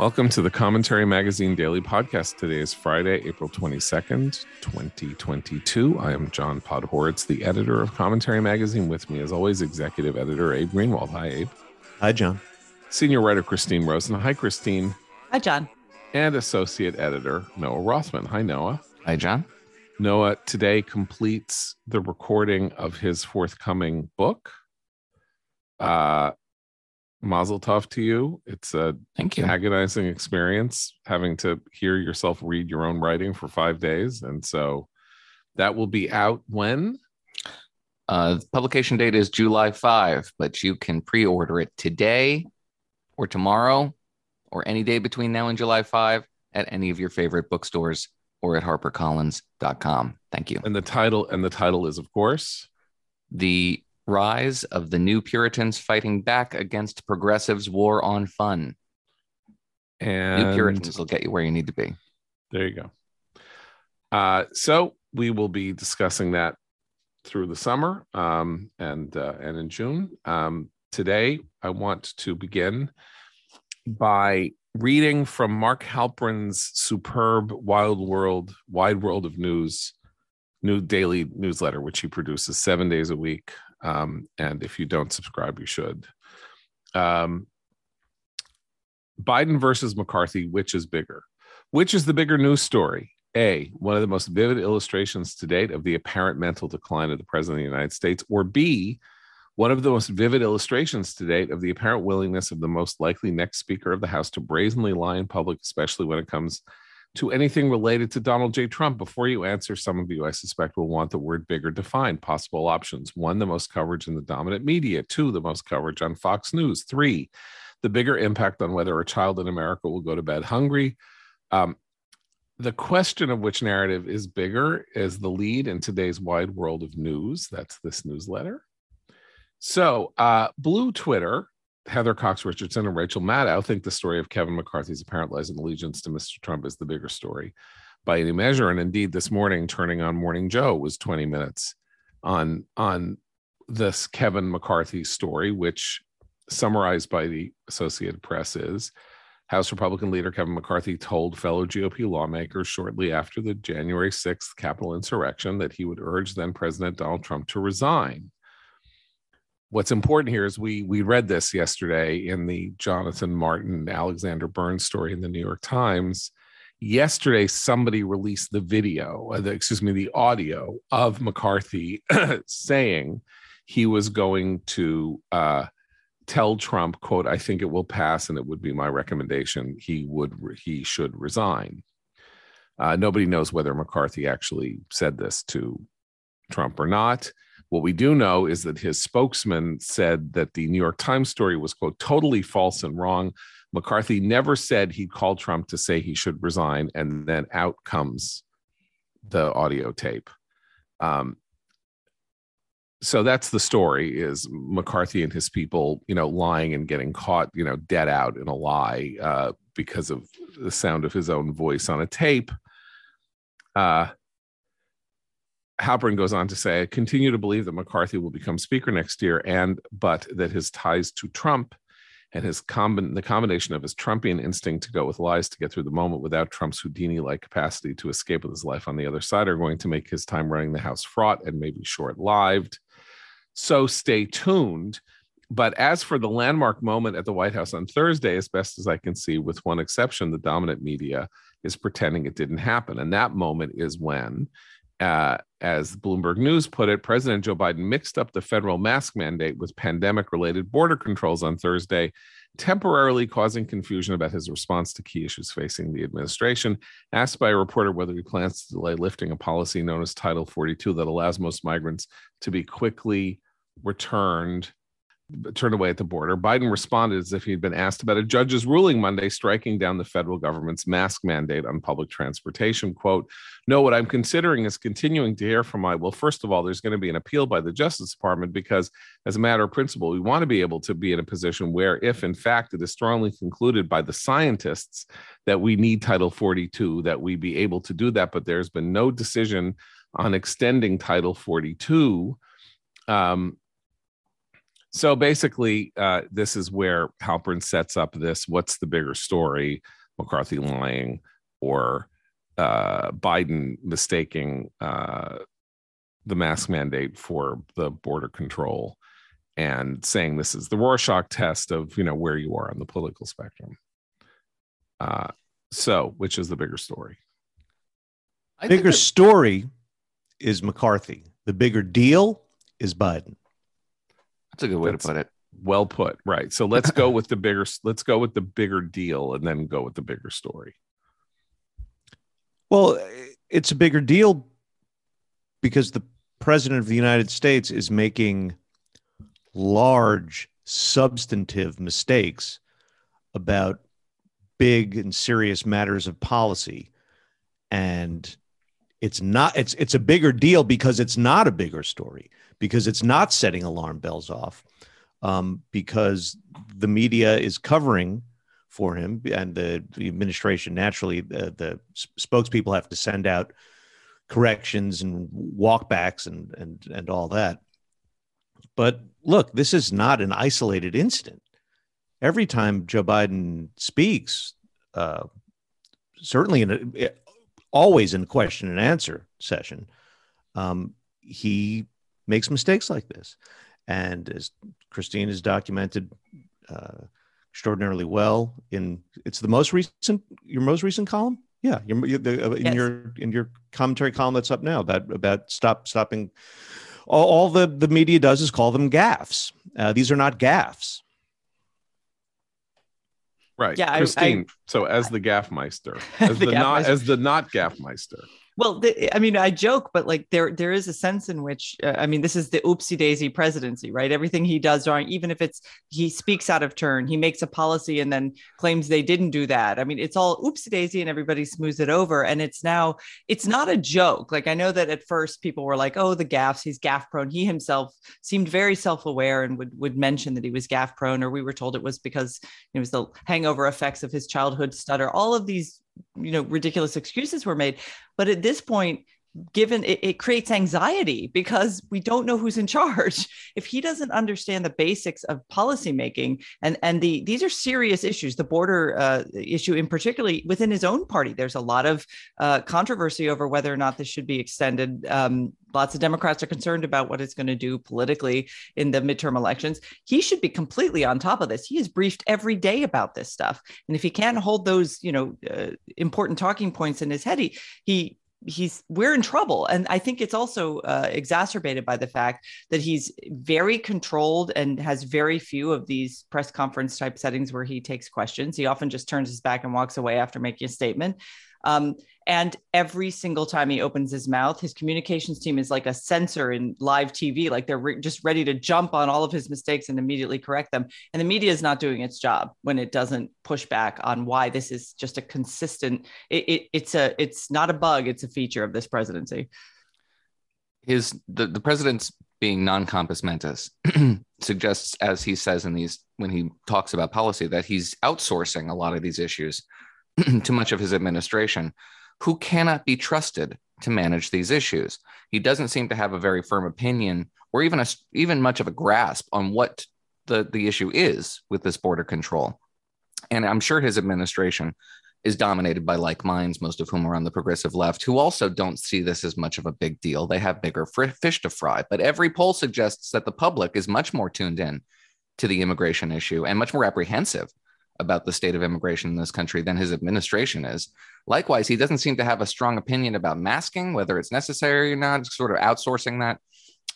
Welcome to the Commentary Magazine Daily Podcast. Today is Friday, April 22nd, 2022. I am John Podhoretz, the editor of Commentary Magazine. With me, as always, executive editor Abe Greenwald. Hi, Abe. Hi, John. Senior writer Christine Rosen. Hi, Christine. Hi, John. And associate editor Noah Rothman. Hi, Noah. Hi, John. Noah today completes the recording of his forthcoming book. Uh, Mazel tov to you. It's a Thank you. agonizing experience having to hear yourself read your own writing for five days, and so that will be out when. Uh, publication date is July 5, but you can pre order it today or tomorrow or any day between now and July 5 at any of your favorite bookstores or at harpercollins.com. Thank you. And the title and the title is, of course, The Rise of the New Puritans Fighting Back Against Progressives' War on Fun. and New Puritans will get you where you need to be. There you go. Uh, so we will be discussing that through the summer um, and uh, and in June. Um, today, I want to begin by reading from Mark Halperin's superb Wild World, Wide World of News, new daily newsletter, which he produces seven days a week. Um, and if you don't subscribe, you should. Um, Biden versus McCarthy, which is bigger? Which is the bigger news story? A, one of the most vivid illustrations to date of the apparent mental decline of the President of the United States, or B, one of the most vivid illustrations to date of the apparent willingness of the most likely next Speaker of the House to brazenly lie in public, especially when it comes to anything related to Donald J. Trump. Before you answer, some of you, I suspect, will want the word bigger defined. Possible options one, the most coverage in the dominant media, two, the most coverage on Fox News, three, the bigger impact on whether a child in America will go to bed hungry. Um, the question of which narrative is bigger is the lead in today's wide world of news. That's this newsletter. So, uh, Blue Twitter, Heather Cox Richardson and Rachel Maddow think the story of Kevin McCarthy's apparent lies and allegiance to Mr. Trump is the bigger story by any measure. And indeed, this morning, turning on Morning Joe was 20 minutes on on this Kevin McCarthy story, which summarized by the Associated Press is House Republican leader Kevin McCarthy told fellow GOP lawmakers shortly after the January 6th Capitol insurrection that he would urge then President Donald Trump to resign. What's important here is we we read this yesterday in the Jonathan Martin Alexander Burns story in the New York Times. Yesterday, somebody released the video, uh, the, excuse me, the audio of McCarthy saying he was going to uh, tell Trump, "quote I think it will pass, and it would be my recommendation he would he should resign." Uh, nobody knows whether McCarthy actually said this to Trump or not. What we do know is that his spokesman said that the New York Times story was, quote, totally false and wrong. McCarthy never said he'd call Trump to say he should resign. And then out comes the audio tape. Um, so that's the story is McCarthy and his people, you know, lying and getting caught, you know, dead out in a lie uh, because of the sound of his own voice on a tape. Uh, Halperin goes on to say, I continue to believe that McCarthy will become Speaker next year, and but that his ties to Trump and his comb- the combination of his Trumpian instinct to go with lies to get through the moment without Trump's Houdini-like capacity to escape with his life on the other side are going to make his time running the House fraught and maybe short-lived. So stay tuned. But as for the landmark moment at the White House on Thursday, as best as I can see, with one exception, the dominant media is pretending it didn't happen. And that moment is when uh, as Bloomberg News put it, President Joe Biden mixed up the federal mask mandate with pandemic related border controls on Thursday, temporarily causing confusion about his response to key issues facing the administration. Asked by a reporter whether he plans to delay lifting a policy known as Title 42 that allows most migrants to be quickly returned turned away at the border. Biden responded as if he'd been asked about a judge's ruling Monday striking down the federal government's mask mandate on public transportation. Quote, No, what I'm considering is continuing to hear from my, well, first of all, there's going to be an appeal by the Justice Department because, as a matter of principle, we want to be able to be in a position where, if in fact it is strongly concluded by the scientists that we need Title 42, that we be able to do that. But there's been no decision on extending Title 42. Um, So basically, uh, this is where Halperin sets up this what's the bigger story, McCarthy lying or uh, Biden mistaking uh, the mask mandate for the border control and saying this is the Rorschach test of you know where you are on the political spectrum. Uh, so, which is the bigger story? I bigger story is McCarthy. The bigger deal is Biden. That's a good way That's to put it. Well put. Right. So let's go with the bigger. Let's go with the bigger deal, and then go with the bigger story. Well, it's a bigger deal because the president of the United States is making large substantive mistakes about big and serious matters of policy and it's not it's it's a bigger deal because it's not a bigger story because it's not setting alarm bells off um, because the media is covering for him and the, the administration naturally the, the spokespeople have to send out corrections and walkbacks and and and all that. But look this is not an isolated incident. Every time Joe Biden speaks, uh, certainly in a, always in the question and answer session, um, he makes mistakes like this. And as Christine has documented uh, extraordinarily well in it's the most recent your most recent column, yeah, your, the, uh, in yes. your in your commentary column that's up now about about stop stopping. All, all the the media does is call them gaffes. Uh, these are not gaffes. Right. Yeah. Christine. I, I, so as the Gaffmeister, as the, the not as the not Gaffmeister. Well, the, I mean, I joke, but like there, there is a sense in which, uh, I mean, this is the oopsie daisy presidency, right? Everything he does wrong, even if it's he speaks out of turn, he makes a policy and then claims they didn't do that. I mean, it's all oopsie daisy, and everybody smooths it over. And it's now, it's not a joke. Like I know that at first people were like, "Oh, the gaffes, he's gaff prone." He himself seemed very self aware and would would mention that he was gaff prone, or we were told it was because it was the hangover effects of his childhood stutter. All of these you know ridiculous excuses were made. But at this point given it, it, creates anxiety because we don't know who's in charge. If he doesn't understand the basics of policymaking and and the these are serious issues the border uh, issue in particularly within his own party there's a lot of uh, controversy over whether or not this should be extended. Um, lots of democrats are concerned about what it's going to do politically in the midterm elections. He should be completely on top of this. He is briefed every day about this stuff. And if he can't hold those you know uh, important talking points in his head he he he's we're in trouble. And i think it's also uh, exacerbated by the fact that he's very controlled and has very few of these press conference type settings where he takes questions. He often just turns his back and walks away after making a statement um, and every single time he opens his mouth, his communications team is like a censor in live TV. Like they're re- just ready to jump on all of his mistakes and immediately correct them. And the media is not doing its job when it doesn't push back on why this is just a consistent. It, it, it's a it's not a bug. It's a feature of this presidency. His the the president's being non-compos mentis suggests, as he says in these when he talks about policy, that he's outsourcing a lot of these issues to much of his administration who cannot be trusted to manage these issues. He doesn't seem to have a very firm opinion or even a, even much of a grasp on what the, the issue is with this border control. And I'm sure his administration is dominated by like minds, most of whom are on the progressive left, who also don't see this as much of a big deal. They have bigger fish to fry. But every poll suggests that the public is much more tuned in to the immigration issue and much more apprehensive about the state of immigration in this country than his administration is. Likewise, he doesn't seem to have a strong opinion about masking, whether it's necessary or not, sort of outsourcing that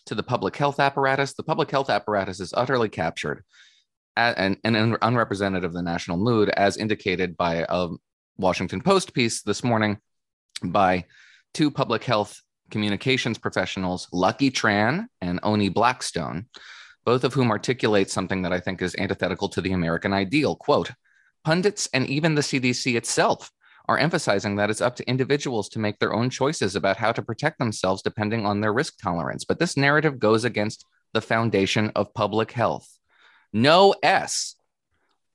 to the public health apparatus. The public health apparatus is utterly captured and, and unrepresentative of the national mood, as indicated by a Washington Post piece this morning by two public health communications professionals, Lucky Tran and Oni Blackstock both of whom articulate something that I think is antithetical to the American ideal. Quote Pundits and even the CDC itself are emphasizing that it's up to individuals to make their own choices about how to protect themselves depending on their risk tolerance. But this narrative goes against the foundation of public health. No S.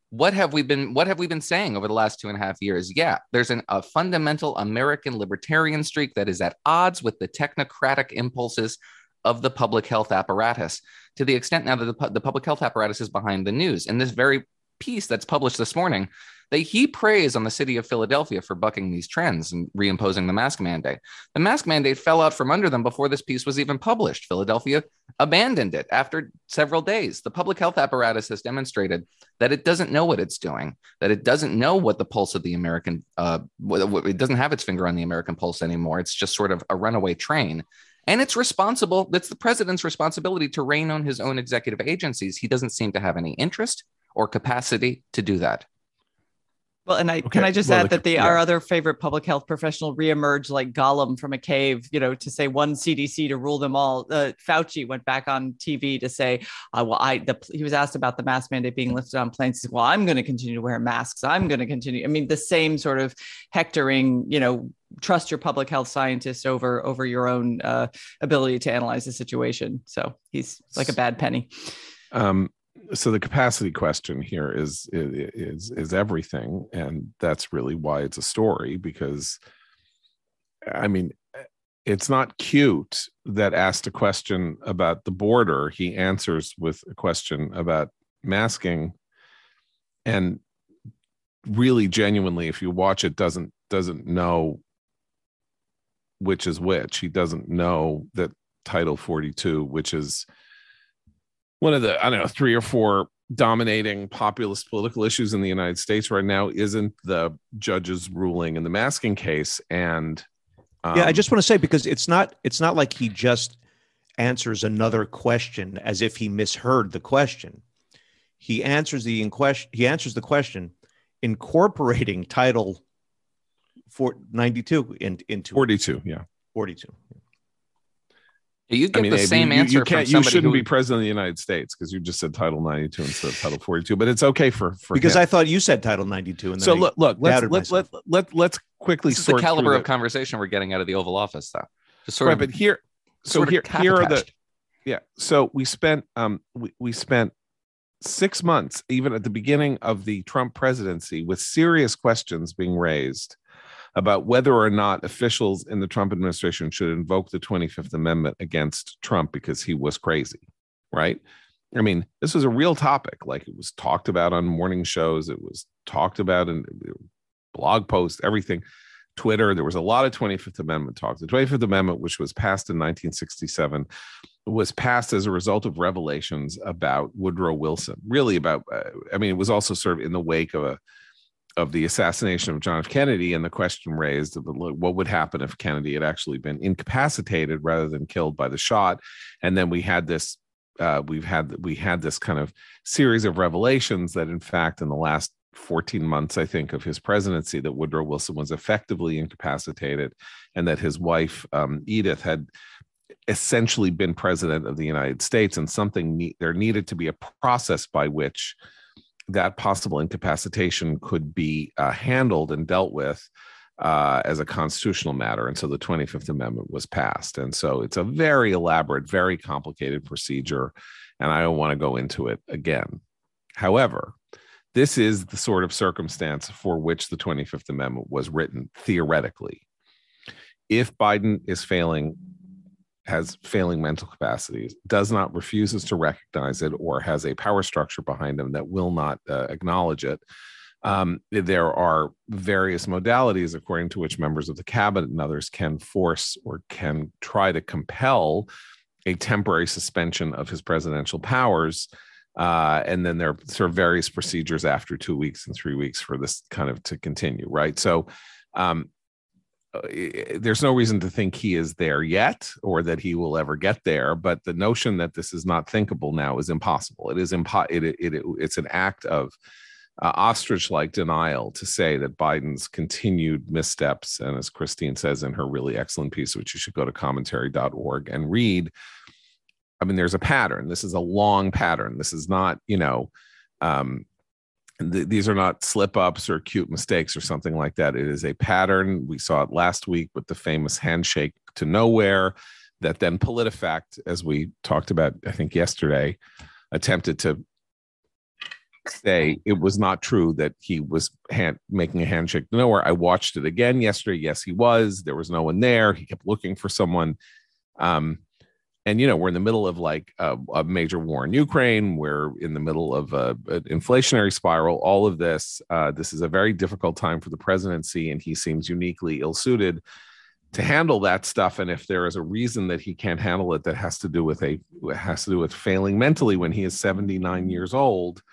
What have we been what have we been saying over the last two and a half years? Yeah, there's an, a fundamental American libertarian streak that is at odds with the technocratic impulses of the public health apparatus to the extent now that the, the public health apparatus is behind the news. In this very piece that's published this morning, they heap praise on the city of Philadelphia for bucking these trends and reimposing the mask mandate. The mask mandate fell out from under them before this piece was even published. Philadelphia abandoned it after several days. The public health apparatus has demonstrated that it doesn't know what it's doing, that it doesn't know what the pulse of the American, uh, it doesn't have its finger on the American pulse anymore. It's just sort of a runaway train. And it's responsible, that's the president's responsibility to rein on his own executive agencies. He doesn't seem to have any interest or capacity to do that. Well, and I Okay, can I just well, add the- that the yeah. our other favorite public health professional reemerged like Gollum from a cave, you know, to say one CDC to rule them all. Uh, Fauci went back on TV to say, uh, "Well, I." The, he was asked about the mask mandate being lifted on planes. He said, "Well, I'm going to continue to wear masks. I'm going to continue." I mean, the same sort of hectoring, you know, trust your public health scientists over over your own uh, ability to analyze the situation. So he's like a bad penny. Um, so the capacity question here is is is everything, and that's really why it's a story. Because, I mean, it's not cute that asked a question about the border, he answers with a question about masking, and really genuinely, if you watch it, doesn't doesn't know which is which. He doesn't know that Title 42, which is one of the I don't know three or four dominating populist political issues in the United States right now isn't the judge's ruling in the masking case and um, yeah, I just want to say because it's not it's not like he just answers another question as if he misheard the question. He answers the in question he answers the question incorporating title 492 in, into 42 yeah 42. You I get mean the same you, you, answer you from can't you shouldn't who be president of the United States because you just said title 92 instead of title 42 but it's okay for for Because him. I thought you said title 92 and then so I look look let's let, let, let, let's quickly this is the caliber through of conversation we're getting out of the Oval Office, though. Just sort right, of, but here so sort of here here are the yeah so we spent um we, we spent six months even at the beginning of the trump presidency with serious questions being raised about whether or not officials in the trump administration should invoke the 25th amendment against trump because he was crazy right i mean this was a real topic like it was talked about on morning shows it was talked about in blog posts everything twitter there was a lot of 25th amendment talk the 25th amendment which was passed in 1967 was passed as a result of revelations about Woodrow Wilson. Really about, uh, I mean, it was also sort of in the wake of a of the assassination of John F. Kennedy and the question raised of what would happen if Kennedy had actually been incapacitated rather than killed by the shot. And then we had this, uh, we've had we had this kind of series of revelations that, in fact, in the last 14 months, I think, of his presidency, that Woodrow Wilson was effectively incapacitated, and that his wife um, Edith had essentially been president of the United States, and something ne- there needed to be a process by which that possible incapacitation could be uh, handled and dealt with uh, as a constitutional matter. And so the 25th Amendment was passed. And so it's a very elaborate, very complicated procedure. And I don't want to go into it again. However, this is the sort of circumstance for which the 25th Amendment was written theoretically. If Biden is failing has failing mental capacities, does not refuses to recognize it, or has a power structure behind him that will not uh, acknowledge it. Um, there are various modalities according to which members of the cabinet and others can force or can try to compel a temporary suspension of his presidential powers. Uh, and then there are sort of various procedures after two weeks and three weeks for this kind of to continue, right? So um, there's no reason to think he is there yet or that he will ever get there but the notion that this is not thinkable now is impossible. It is impo- it, it, it, it's an act of uh, ostrich like denial to say that biden's continued missteps and as christine says in her really excellent piece which you should go to commentary.org and read i mean there's a pattern. This is a long pattern. This is not you know um, th- these are not slip ups or cute mistakes or something like that. It is a pattern. We saw it last week with the famous handshake to nowhere that then PolitiFact, as we talked about, I think yesterday, attempted to say it was not true that he was hand, making a handshake to nowhere. I watched it again yesterday. Yes, he was. There was no one there. He kept looking for someone. Um, and you know we're in the middle of like a, a major war in Ukraine. We're in the middle of a, an inflationary spiral. All of this. Uh, this is a very difficult time for the presidency, and he seems uniquely ill-suited to handle that stuff. And if there is a reason that he can't handle it, that has to do with a has to do with failing mentally when he is 79 years old.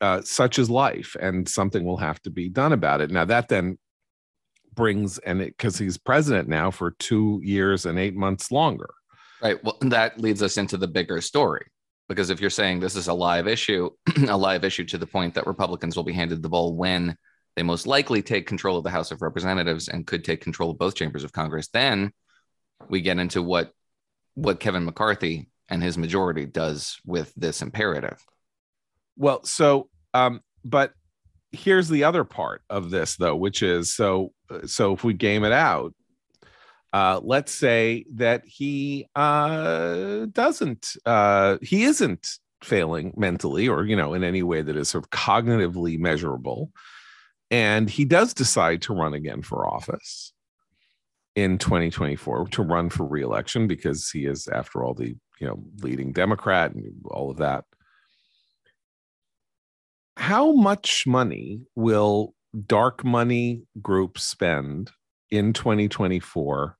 Uh, such is life, and something will have to be done about it. Now that then brings and because he's president now for two years and eight months longer Right. Well, that leads us into the bigger story. Because if you're saying this is a live issue, a live issue to the point that Republicans will be handed the ball when they most likely take control of the House of Representatives and could take control of both chambers of Congress, then we get into what what Kevin McCarthy and his majority does with this imperative. Well, so um, but here's the other part of this though, which is so so if we game it out, uh, let's say that he uh, doesn't, uh, he isn't failing mentally or, you know, in any way that is sort of cognitively measurable. And he does decide to run again for office in 2024 to run for reelection because he is, after all, the, you know, leading Democrat and all of that. How much money will dark money groups spend in 2024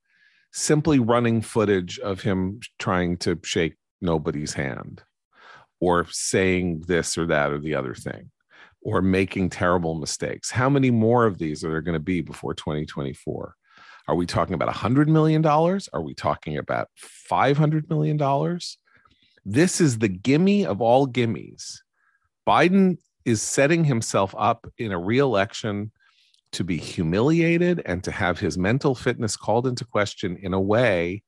simply running footage of him trying to shake nobody's hand or saying this or that or the other thing or making terrible mistakes. How many more of these are there going to be before 2024? Are we talking about $100 million? Are we talking about $500 million? This is the gimme of all gimmies. Biden is setting himself up in a reelection to be humiliated and to have his mental fitness called into question in a way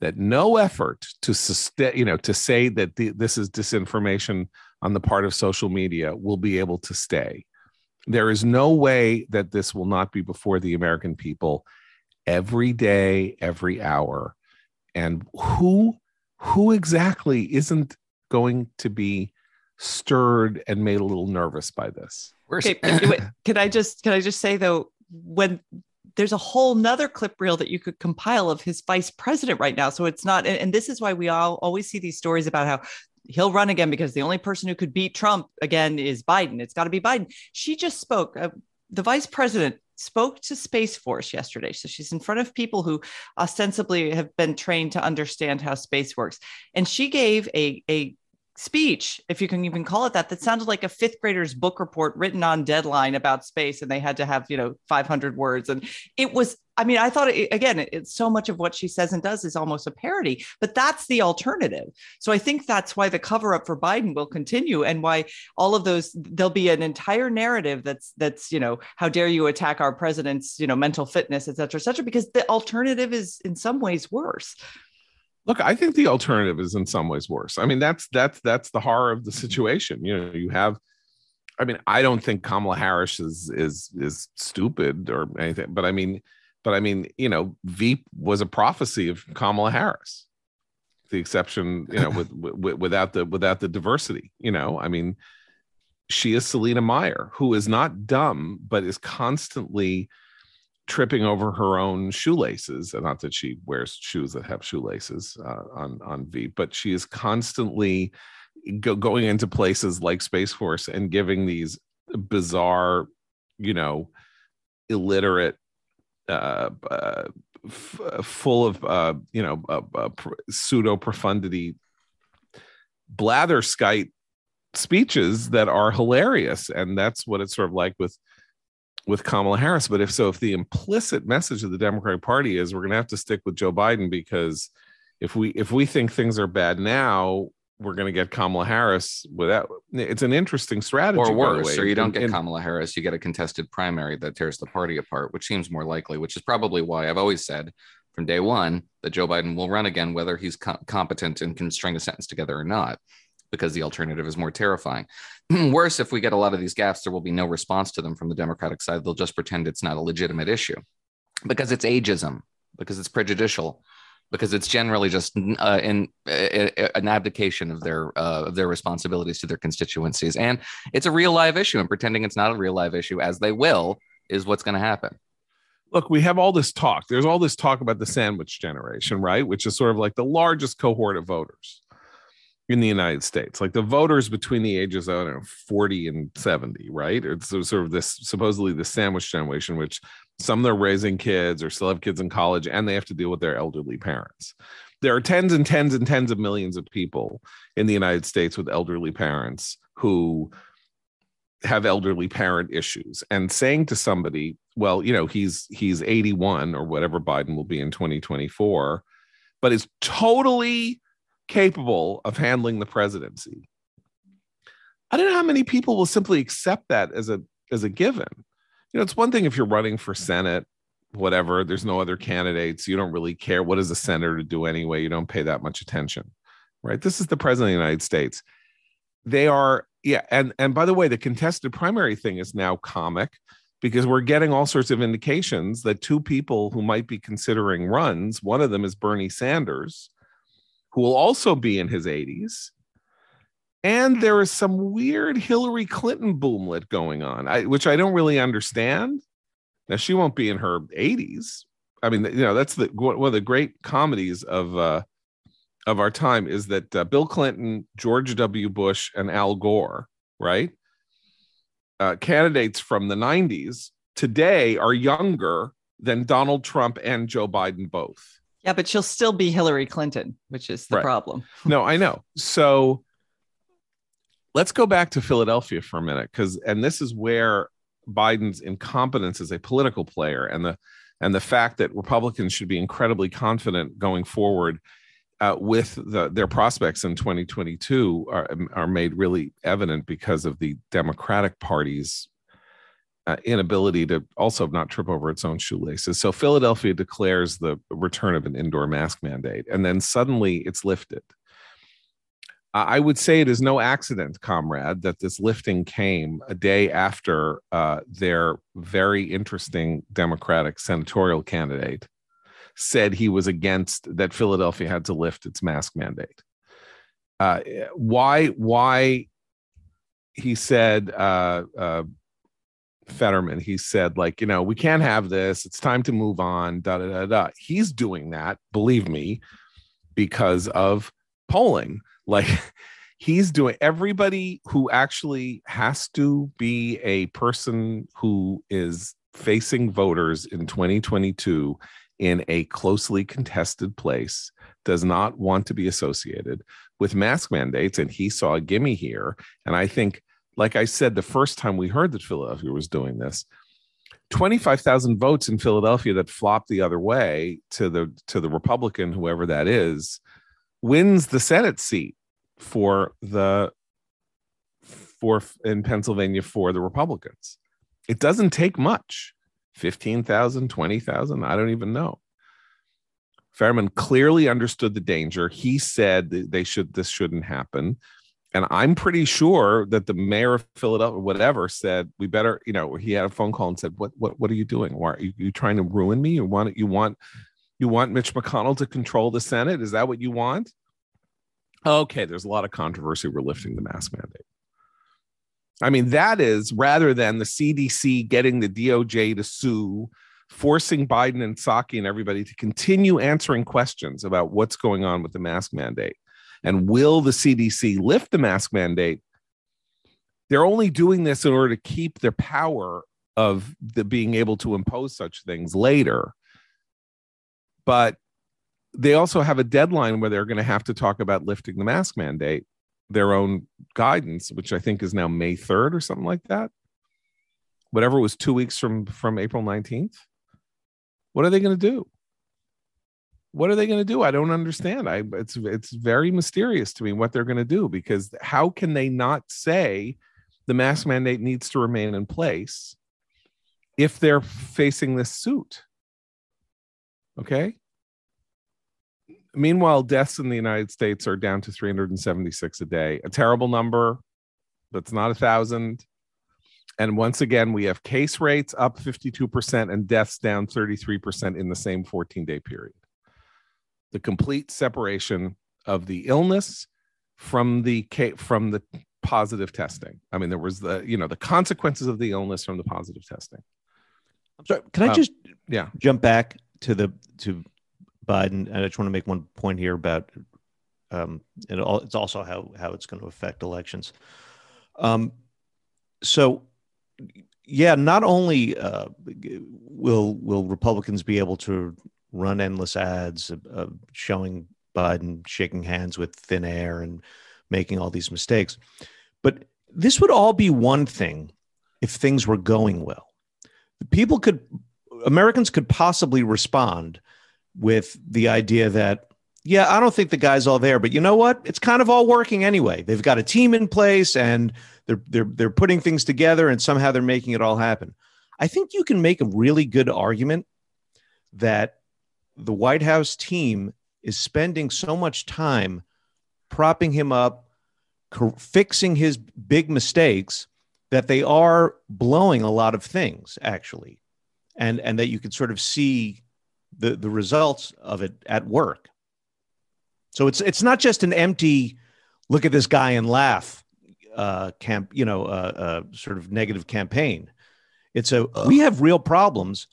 that no effort to sustain, you know, to say that the, this is disinformation on the part of social media will be able to stay. There is no way that this will not be before the American people every day, every hour. And who who exactly isn't going to be stirred and made a little nervous by this? Okay, can I just can I just say though when there's a whole nother clip reel that you could compile of his vice president right now. So it's not, and, and this is why we all always see these stories about how he'll run again because the only person who could beat Trump again is Biden. It's got to be Biden. She just spoke. Uh, the vice president spoke to Space Force yesterday. So she's in front of people who ostensibly have been trained to understand how space works. And she gave a, a speech, if you can even call it that, that sounded like a fifth grader's book report written on deadline about space, and they had to have you know 500 words, and it was. I mean, I thought it, again, it's so much of what she says and does is almost a parody, but that's the alternative. So I think that's why the cover up for Biden will continue, and why all of those there'll be an entire narrative that's that's you know how dare you attack our president's you know mental fitness, et cetera, et cetera, because the alternative is in some ways worse. Look, I think the alternative is in some ways worse. I mean, that's that's that's the horror of the mm-hmm. situation. You know, you have I mean, I don't think Kamala Harris is is is stupid or anything, but I mean, but I mean, you know, Veep was a prophecy of Kamala Harris. The exception, you know, with, with without the without the diversity, you know, I mean, she is Selina Meyer, who is not dumb, but is constantly tripping over her own shoelaces. And not that she wears shoes that have shoelaces uh, on on V, but she is constantly go, going into places like Space Force and giving these bizarre, you know, illiterate, uh, uh, f- full of uh, you know uh, uh, pseudo profundity blatherskite speeches that are hilarious, and that's what it's sort of like with with Kamala Harris. But if so, if the implicit message of the Democratic Party is we're going to have to stick with Joe Biden because if we if we think things are bad now, we're going to get Kamala Harris without. It's an interesting strategy, or worse, or you don't get and, Kamala Harris, you get a contested primary that tears the party apart, which seems more likely. Which is probably why I've always said from day one that Joe Biden will run again, whether he's co- competent and can string a sentence together or not because the alternative is more terrifying. Worse, if we get a lot of these gaffes, there will be no response to them from the Democratic side. They'll just pretend it's not a legitimate issue because it's ageism, because it's prejudicial, because it's generally just uh, in, uh, an abdication of their uh, of their responsibilities to their constituencies, and it's a real live issue. And pretending it's not a real live issue, as they will, is what's going to happen. look, we have all this talk. There's all this talk about the sandwich generation, right? Which is sort of like the largest cohort of voters in the United States, like the voters between the ages of know, 40 and 70, right? It's sort of this supposedly the sandwich generation, which some they're raising kids or still have kids in college and they have to deal with their elderly parents. There are tens and tens and tens of millions of people in the United States with elderly parents who have elderly parent issues and saying to somebody well you know he's he's 81 or whatever biden will be in 2024 but it's totally capable of handling the presidency. I don't know how many people will simply accept that as a as a given. You know it's one thing if you're running for senate whatever there's no other candidates you don't really care. What does a senator to do anyway? You don't pay that much attention right? This is the president of the united states. They are yeah and and by the way the contested primary thing is now comic because we're getting all sorts of indications that two people who might be considering runs one of them is bernie sanders who will also be in his 80s and there is some weird hillary clinton boomlet going on I, which i don't really understand now she won't be in her 80s i mean you know that's the one of the great comedies of uh of our time is that uh, Bill Clinton, George W. Bush, and Al Gore, right? Uh, candidates from the 90s today are younger than Donald Trump and Joe Biden both. Yeah, but she'll still be Hillary Clinton, which is the right. problem. no, I know. So let's go back to Philadelphia for a minute, because and this is where Biden's incompetence as a political player and the and the fact that Republicans should be incredibly confident going forward uh, with the, their prospects in 2022 are, are made really evident because of the Democratic Party's uh, inability to also not trip over its own shoelaces. So Philadelphia declares the return of an indoor mask mandate, and then suddenly it's lifted. I would say it is no accident, comrade, that this lifting came a day after uh, their very interesting Democratic senatorial candidate said he was against that Philadelphia had to lift its mask mandate. Uh, why? Why? He said, uh, uh, Fetterman. He said, like, you know, we can't have this. It's time to move on. Da da da da. He's doing that, believe me, because of polling. Like, he's doing. Everybody who actually has to be a person who is facing voters in 2022 in a closely contested place does not want to be associated with mask mandates. And he saw a gimme here. And I think, like I said, the first time we heard that Philadelphia was doing this, 25,000 votes in Philadelphia that flopped the other way to the to the Republican, whoever that is, wins the Senate seat for the for in Pennsylvania for the Republicans. It doesn't take much. 15,000, 20,000, I don't even know. Fetterman clearly understood the danger. He said they should this shouldn't happen. And I'm pretty sure that the mayor of Philadelphia, whatever, said we better, you know, he had a phone call and said, What what what are you doing? Why are you, you trying to ruin me? You want you want you want Mitch McConnell to control the Senate? Is that what you want? Okay, there's a lot of controversy. We're lifting the mask mandate. I mean, that is rather than the CDC getting the DOJ to sue, forcing Biden and Psaki and everybody to continue answering questions about what's going on with the mask mandate. And will the CDC lift the mask mandate? They're only doing this in order to keep their power of the being able to impose such things later. But they also have a deadline where they're going to have to talk about lifting the mask mandate their own guidance, which I think is now May 3rd or something like that. Whatever was two weeks from from April 19th. What are they going to do? What are they going to do? I don't understand. I it's it's very mysterious to me what they're going to do because how can they not say the mask mandate needs to remain in place if they're facing this suit? Okay? meanwhile, deaths in the United States are down to 376 a day, a terrible number. That's not a thousand. And once again, we have case rates up 52% and deaths down 33% in the same 14 day period. The complete separation of the illness from the from the positive testing. I mean, there was the you know the consequences of the illness from the positive testing. I'm sorry. Can I Um, just yeah. jump back to the to Biden? And I just want to make one point here about um, it all, it's also how how it's going to affect elections. Um, so yeah, not only uh, will will Republicans be able to run endless ads uh, showing Biden shaking hands with thin air and making all these mistakes, but this would all be one thing if things were going well. People could Americans could possibly respond with the idea that yeah, I don't think the guy's all there, but you know what? It's kind of all working anyway. They've got a team in place and they're they're they're putting things together and somehow they're making it all happen. I think you can make a really good argument that the White House team is spending so much time propping him up, fixing his big mistakes that they are blowing a lot of things actually. And and that you can sort of see the the results of it at work. So it's it's not just an empty look at this guy and laugh uh, camp, you know, uh, uh, sort of negative campaign. It's a we have real problems,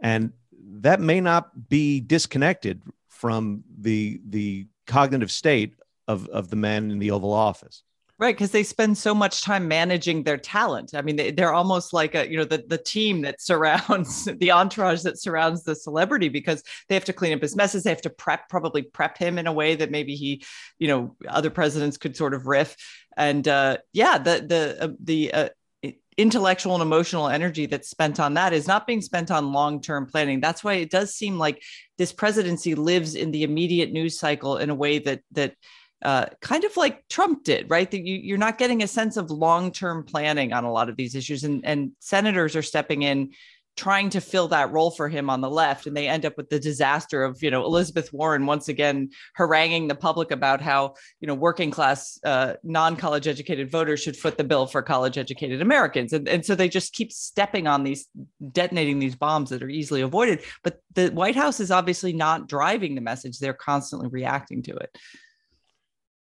and that may not be disconnected from the the cognitive state of of the men in the Oval Office. Right, because they spend so much time managing their talent. I mean, they, they're almost like a, you know, the, the team that surrounds the entourage that surrounds the celebrity because they have to clean up his messes. They have to prep, probably prep him in a way that maybe he, you know, other presidents could sort of riff. And uh, yeah, the the uh, the uh, intellectual and emotional energy that's spent on that is not being spent on long-term planning. That's why it does seem like this presidency lives in the immediate news cycle in a way that that uh, kind of like Trump did, right? That you, you're not getting a sense of long-term planning on a lot of these issues, and and senators are stepping in, trying to fill that role for him on the left, and they end up with the disaster of you know Elizabeth Warren once again haranguing the public about how you know working class, uh, non-college educated voters should foot the bill for college educated Americans, and and so they just keep stepping on these, detonating these bombs that are easily avoided. But the White House is obviously not driving the message; they're constantly reacting to it.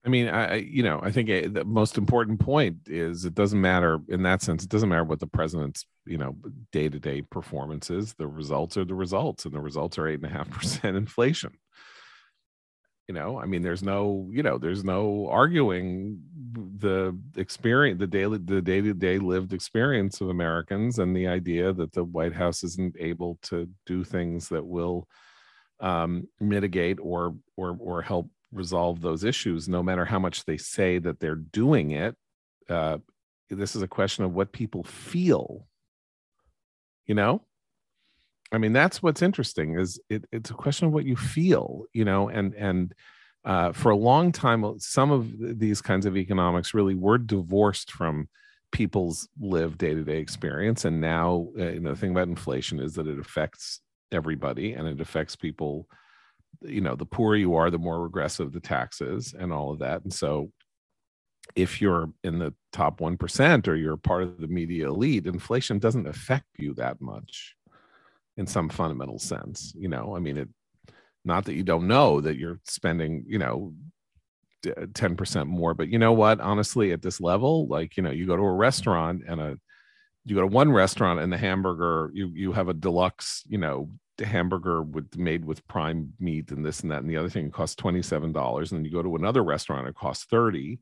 I mean, I, you know, I think a, the most important point is it doesn't matter in that sense. It doesn't matter what the president's, you know, day to day performance is. The results are the results, and the results are eight and a half percent inflation. You know, I mean, there's no, you know, there's no arguing the experience, the daily, the day to day lived experience of Americans, and the idea that the White House isn't able to do things that will um, mitigate or or or help resolve those issues, no matter how much they say that they're doing it. Uh, this is a question of what people feel. You know, I mean, that's what's interesting. Is it, it's a question of what you feel. You know, and and uh, for a long time, some of these kinds of economics really were divorced from people's lived day-to-day experience and now uh, you know the thing about inflation is that it affects everybody and it affects people you know the poorer you are the more regressive the taxes and all of that. And so if you're in the top 1% or you're part of the media elite inflation doesn't affect you that much in some fundamental sense you know? I mean it not that you don't know that you're spending you know 10% more but you know what? Honestly at this level like you know you go to a restaurant and a you go to one restaurant and the hamburger you you have a deluxe you know hamburger with made with prime meat and this and that and the other thing it costs $27 and then you go to another restaurant it costs 30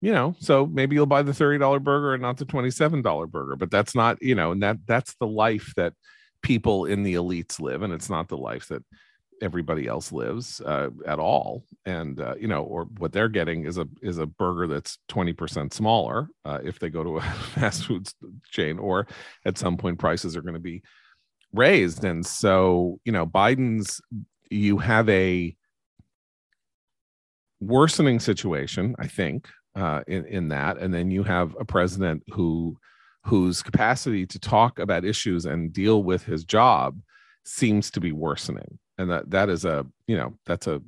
you know so maybe you'll buy the $30 burger and not the $27 burger but that's not you know and that that's the life that people in the elites live and it's not the life that everybody else lives uh, at all. And uh, you know or what they're getting is a is a burger that's 20% smaller uh, if they go to a fast food chain or at some point prices are going to be raised. And so you know biden's you have a worsening situation i think uh, in, in that. And then you have a president who whose capacity to talk about issues and deal with his job seems to be worsening. And that that is a you know that's a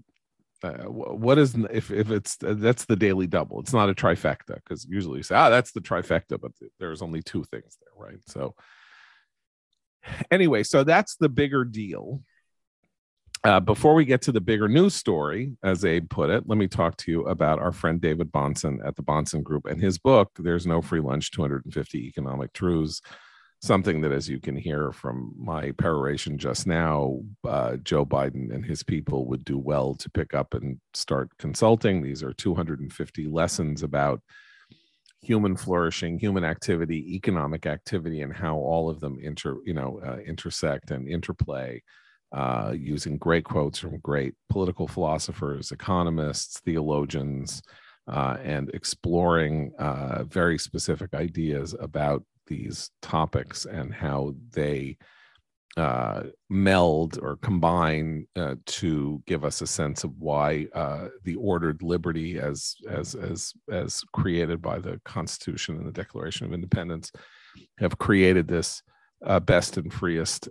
uh, what is if if it's that's the daily double. It's not a trifecta because usually you say ah that's the trifecta but there's only two things there right? So anyway so that's the bigger deal uh, before we get to the bigger news story as abe put it let me talk to you about our friend david Bahnsen at the Bahnsen group and his book there's no free lunch 250 economic truths something that, as you can hear from my peroration just now, uh, Joe Biden and his people would do well to pick up and start consulting. These are 250 lessons about human flourishing, human activity, economic activity, and how all of them inter, you know, uh, intersect and interplay. Uh, using great quotes from great political philosophers, economists, theologians, uh, and exploring uh, very specific ideas about these topics and how they uh, meld or combine uh, to give us a sense of why uh, the ordered liberty, as as as as created by the Constitution and the Declaration of Independence, have created this uh, best and freest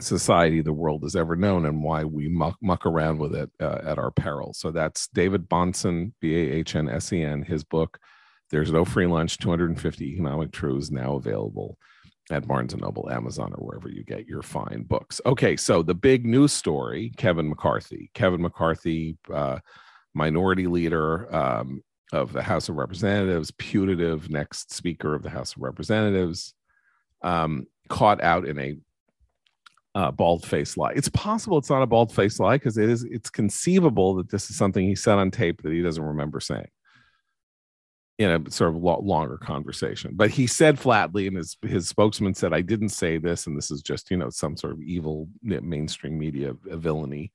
society the world has ever known, and why we muck, muck around with it uh, at our peril. So that's David Bahnsen, B A H N S E N. His book there's no free lunch. 250 economic truths now available at Barnes and Noble, Amazon, or wherever you get your fine books. Okay, so the big news story: Kevin McCarthy. Kevin McCarthy, uh, minority leader um, of the House of Representatives, putative next Speaker of the House of Representatives, um, caught out in a uh, bald face lie. It's possible it's not a bald face lie because it is. It's conceivable that this is something he said on tape that he doesn't remember saying in a sort of longer conversation. But he said flatly, and his his spokesman said, "I didn't say this, and this is just you know some sort of evil mainstream media villainy."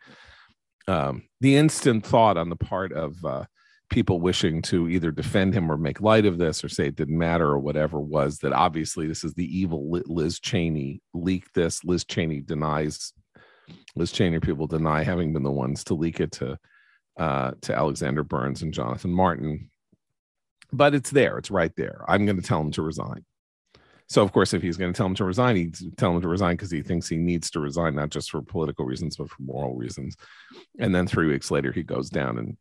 Um, the instant thought on the part of uh, people wishing to either defend him or make light of this or say it didn't matter or whatever was that obviously this is the evil Liz Cheney leaked this. Liz Cheney denies. Liz Cheney people deny having been the ones to leak it to uh, to Alexander Burns and Jonathan Martin but it's there. It's right there. I'm going to tell him to resign. So, of course, if he's going to tell him to resign, he's tell him to resign because he thinks he needs to resign, not just for political reasons, but for moral reasons. And then three weeks later, he goes down and,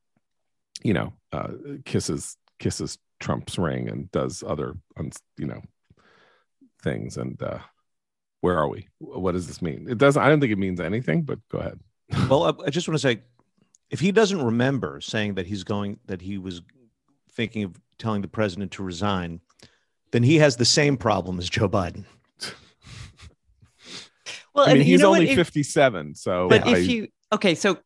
you know, uh, kisses kisses Trump's ring and does other, you know, things. And uh, where are we? What does this mean? It does. I don't think it means anything. But go ahead. well, I just want to say, if he doesn't remember saying that he's going, that he was thinking of telling the president to resign, then he has the same problem as Joe Biden. well, I mean, he's only if, 57. So, but I, if you, okay, so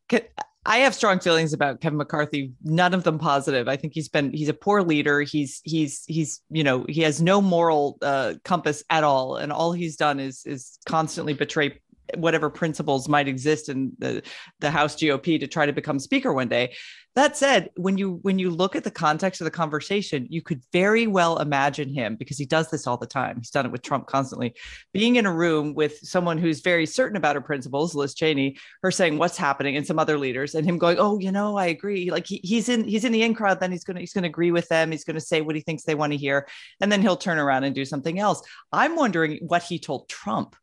I have strong feelings about Kevin McCarthy, none of them positive. I think he's been, he's a poor leader. He's, he's, he's, you know, he has no moral uh, compass at all. And all he's done is, is constantly betray whatever principles might exist in the, the House GOP to try to become speaker one day. That said, when you when you look at the context of the conversation, you could very well imagine him because he does this all the time. He's done it with Trump constantly, being in a room with someone who's very certain about her principles, Liz Cheney, her saying what's happening, and some other leaders, and him going, "Oh, you know, I agree." Like he, he's in he's in the in crowd, then he's gonna he's gonna agree with them. He's gonna say what he thinks they want to hear, and then he'll turn around and do something else. I'm wondering what he told Trump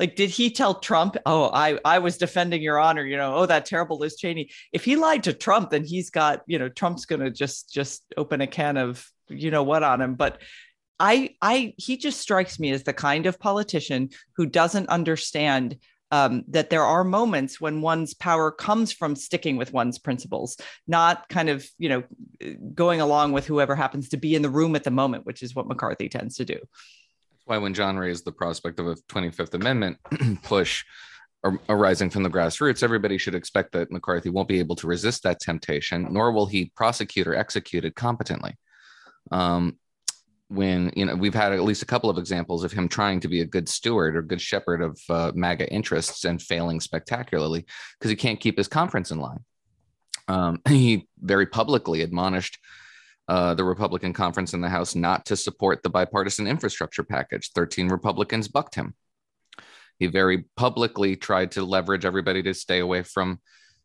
like, did he tell Trump, oh, I, I was defending your honor, you know, oh, that terrible Liz Cheney. If he lied to Trump, then he's got, you know, Trump's gonna just just open a can of you know what on him. But I I he just strikes me as the kind of politician who doesn't understand um, that there are moments when one's power comes from sticking with one's principles, not kind of you know going along with whoever happens to be in the room at the moment, which is what McCarthy tends to do why when John raised the prospect of a 25th Amendment push arising from the grassroots, everybody should expect that McCarthy won't be able to resist that temptation, nor will he prosecute or execute it competently. Um, when you know we've had at least a couple of examples of him trying to be a good steward or good shepherd of uh, MAGA interests and failing spectacularly because he can't keep his conference in line. Um, he very publicly admonished uh, the Republican conference in the House not to support the bipartisan infrastructure package. 13 Republicans bucked him. He very publicly tried to leverage everybody to stay away from,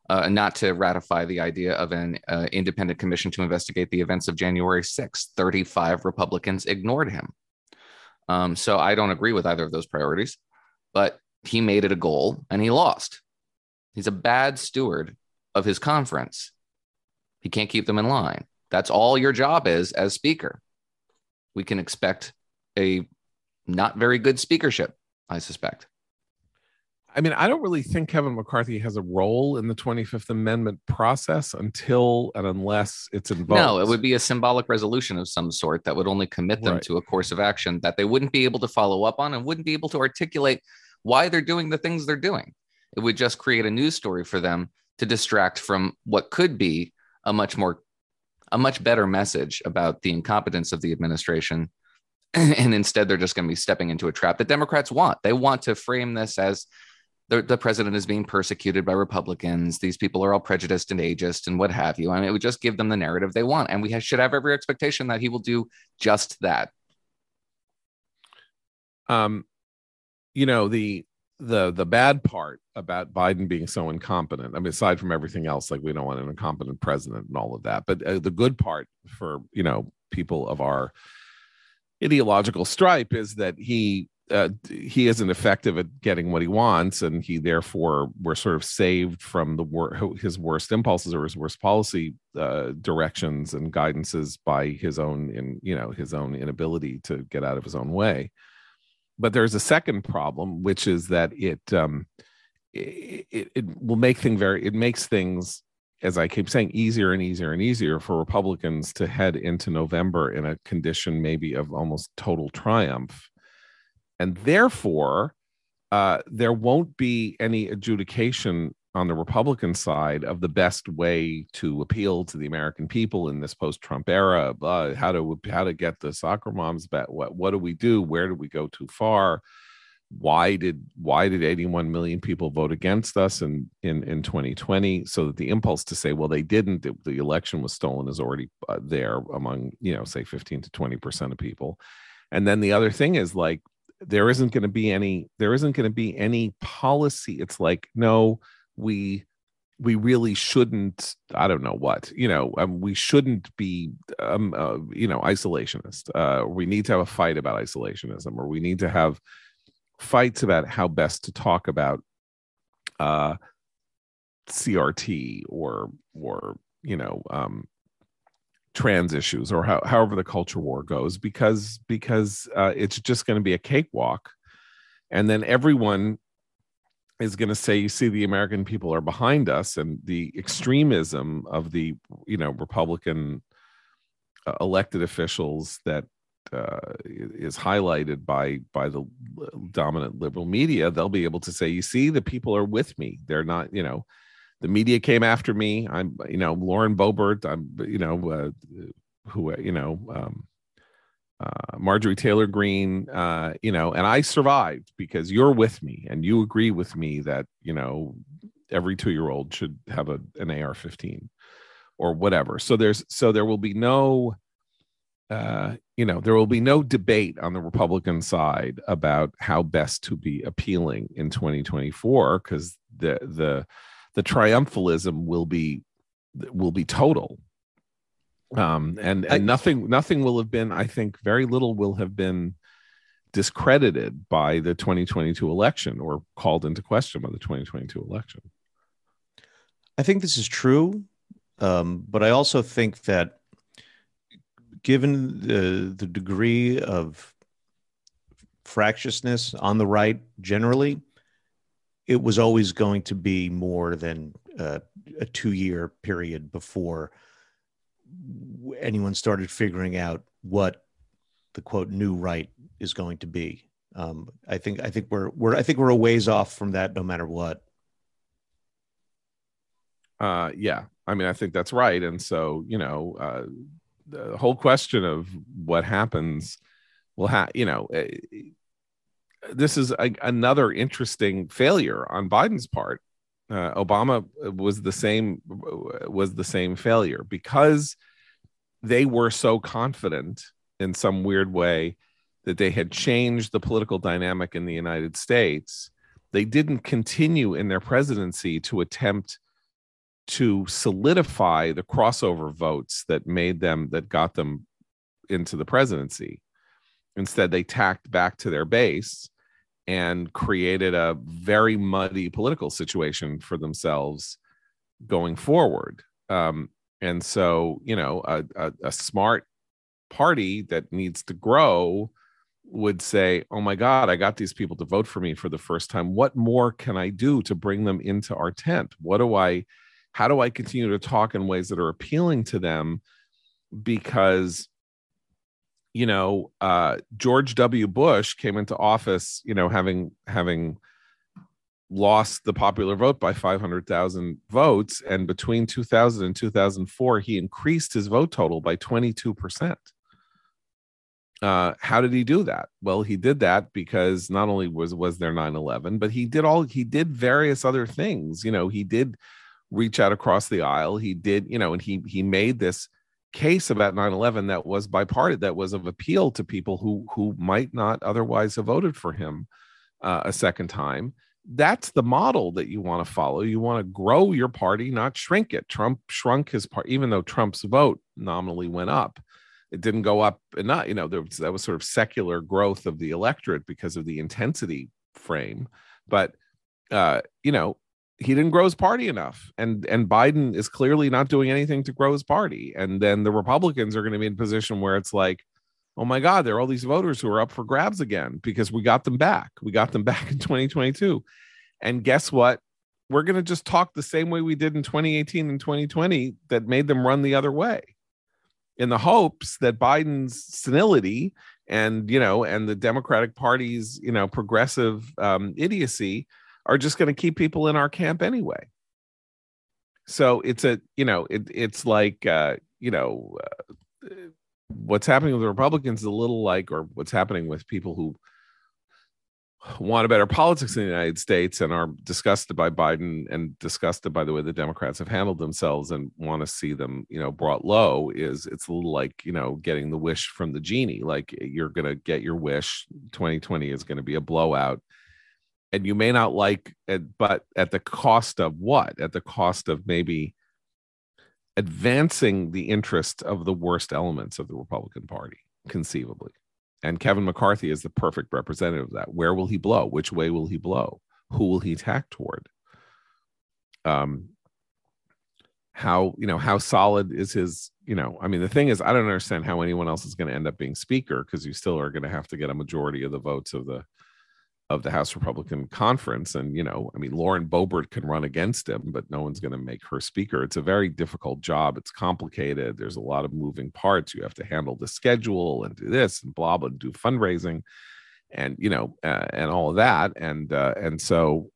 uh, not to ratify the idea of an uh, independent commission to investigate the events of January 6th. 35 Republicans ignored him. Um, so I don't agree with either of those priorities, but he made it a goal and he lost. He's a bad steward of his conference. He can't keep them in line. That's all your job is as speaker. We can expect a not very good speakership, I suspect. I mean, I don't really think Kevin McCarthy has a role in the 25th Amendment process until and unless it's involved. No, it would be a symbolic resolution of some sort that would only commit them Right. to a course of action that they wouldn't be able to follow up on and wouldn't be able to articulate why they're doing the things they're doing. It would just create a news story for them to distract from what could be a much more a much better message about the incompetence of the administration. And instead they're just going to be stepping into a trap that democrats want. They want to frame this as the, the president is being persecuted by republicans. These people are all prejudiced and ageist and what have you. I mean it would just give them the narrative they want. And we should have every expectation that he will do just that. Um, you know the the the bad part about Biden being so incompetent. I mean, aside from everything else, like we don't want an incompetent president and all of that, but uh, the good part for you know people of our ideological stripe is that he uh, he isn't effective at getting what he wants, and he therefore we're sort of saved from the wor- his worst impulses or his worst policy uh, directions and guidances by his own in you know his own inability to get out of his own way but there's a second problem which is that it um it, it, will make things very it makes things as i keep saying easier and easier and easier for republicans to head into november in a condition maybe of almost total triumph. And therefore uh, there won't be any adjudication on the Republican side of the best way to appeal to the American people in this post-Trump era. Uh, how to how to get the soccer moms back? What what do we do? Where do we go too far? Why did why did 81 million people vote against us in in in 2020? So that the impulse to say, well, they didn't. it- the election was stolen is already uh, there among you know say 15 to 20 percent of people. And then the other thing is like there isn't going to be any there isn't going to be any policy. It's like no we we really shouldn't i don't know what you know um, we shouldn't be um, uh, you know isolationist uh, we need to have a fight about isolationism or we need to have fights about how best to talk about uh, crt or or you know um, trans issues or how, however the culture war goes because because uh, it's just going to be a cakewalk. And then everyone is going to say you see the american people are behind us and the extremism of the you know republican uh, elected officials that uh, is highlighted by by the dominant liberal media they'll be able to say you see the people are with me. They're not you know the media came after me. I'm you know lauren boebert i'm you know uh, who you know um, uh, Marjorie Taylor Greene, uh, you know, and I survived because you're with me and you agree with me that, you know, every two year old should have a, an AR 15 or whatever. So there's, so there will be no, uh, you know, there will be no debate on the Republican side about how best to be appealing in 2024 because the, the, the triumphalism will be, will be total um and and I- nothing nothing will have been i think very little will have been discredited by the 2022 election or called into question by the 2022 election. I think this is true, um, but I also think that given the the degree of fractiousness on the right generally, it was always going to be more than uh, a two year period before anyone started figuring out what the quote new right is going to be. Um, I think I think we're we're I think we're a ways off from that, no matter what. uh yeah i mean i think that's right and so you know uh the whole question of what happens will have you know eh, this is a, another interesting failure on biden's part uh, obama was the same was the same failure because they were so confident in some weird way that they had changed the political dynamic in the united states. They didn't continue in their presidency to attempt to solidify the crossover votes that made them that got them into the presidency. Instead they tacked back to their base and created a very muddy political situation for themselves going forward um, and so you know a, a, a smart party that needs to grow would say, "Oh my God, I got these people to vote for me for the first time. What more can I do to bring them into our tent? What do I? How do I continue to talk in ways that are appealing to them?" Because you know, uh, George W. Bush came into office, you know, having having lost the popular vote by 500,000 votes. And between 2000 and 2004, he increased his vote total by 22%. Uh, how did he do that? Well, he did that because not only was was there 9/11, but he did all he did various other things. You know, he did reach out across the aisle. He did, you know, and he he made this case about 9/11 that was bipartisan, that was of appeal to people who who might not otherwise have voted for him uh, a second time that's the model that you want to follow. You want to grow your party, not shrink it. Trump shrunk his part, even though Trump's vote nominally went up. It didn't go up enough. You know, there was, that was sort of secular growth of the electorate because of the intensity frame. But uh, you know, he didn't grow his party enough, and and Biden is clearly not doing anything to grow his party. And then the Republicans are going to be in a position where it's like, oh my God, there are all these voters who are up for grabs again because we got them back. We got them back in 2022. And guess what? We're going to just talk the same way we did in 2018 and 2020 that made them run the other way in the hopes that Biden's senility and, you know, and the Democratic Party's, you know, progressive um, idiocy are just going to keep people in our camp anyway. So it's a, you know, it, it's like, uh, you know, uh, what's happening with the Republicans is a little like, or what's happening with people who want a better politics in the United States and are disgusted by Biden and disgusted by the way the Democrats have handled themselves and want to see them, you know, brought low is it's a little like, you know, getting the wish from the genie. Like you're going to get your wish. 2020 is going to be a blowout. And you may not like it, but at the cost of what? At the cost of maybe advancing the interest of the worst elements of the Republican Party, conceivably. And Kevin McCarthy is the perfect representative of that. Where will he blow? Which way will he blow? Who will he tack toward? Um, how you know how solid is his you know i mean the thing is i don't understand how anyone else is going to end up being speaker because you still are going to have to get a majority of the votes of the of the House Republican Conference. And, you know, I mean, Lauren Boebert can run against him, but no one's going to make her speaker. It's a very difficult job. It's complicated. There's a lot of moving parts. You have to handle the schedule and do this and blah, blah, do fundraising and, you know, uh, and all of that. And, uh, and so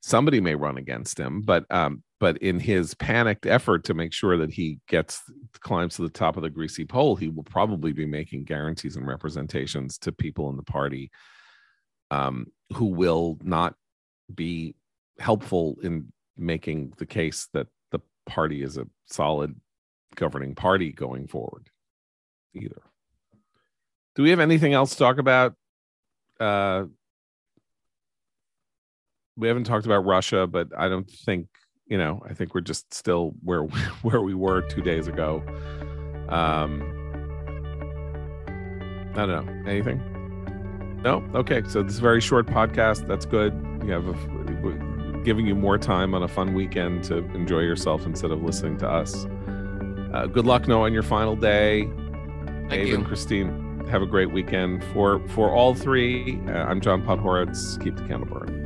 somebody may run against him, but, um, but in his panicked effort to make sure that he gets climbs to the top of the greasy pole, he will probably be making guarantees and representations to people in the party um, who will not be helpful in making the case that the party is a solid governing party going forward either. Do we have anything else to talk about? Uh, we haven't talked about Russia, but I don't think you know. I think we're just still where where we were two days ago. Um, I don't know anything. No. Okay. So this is a very short podcast. That's good. You have a, giving you more time on a fun weekend to enjoy yourself instead of listening to us. Uh, good luck, Noah, on your final day. Thank Abe you. and Christine, have a great weekend. For for all three, uh, I'm John Podhoretz. Keep the candle burning.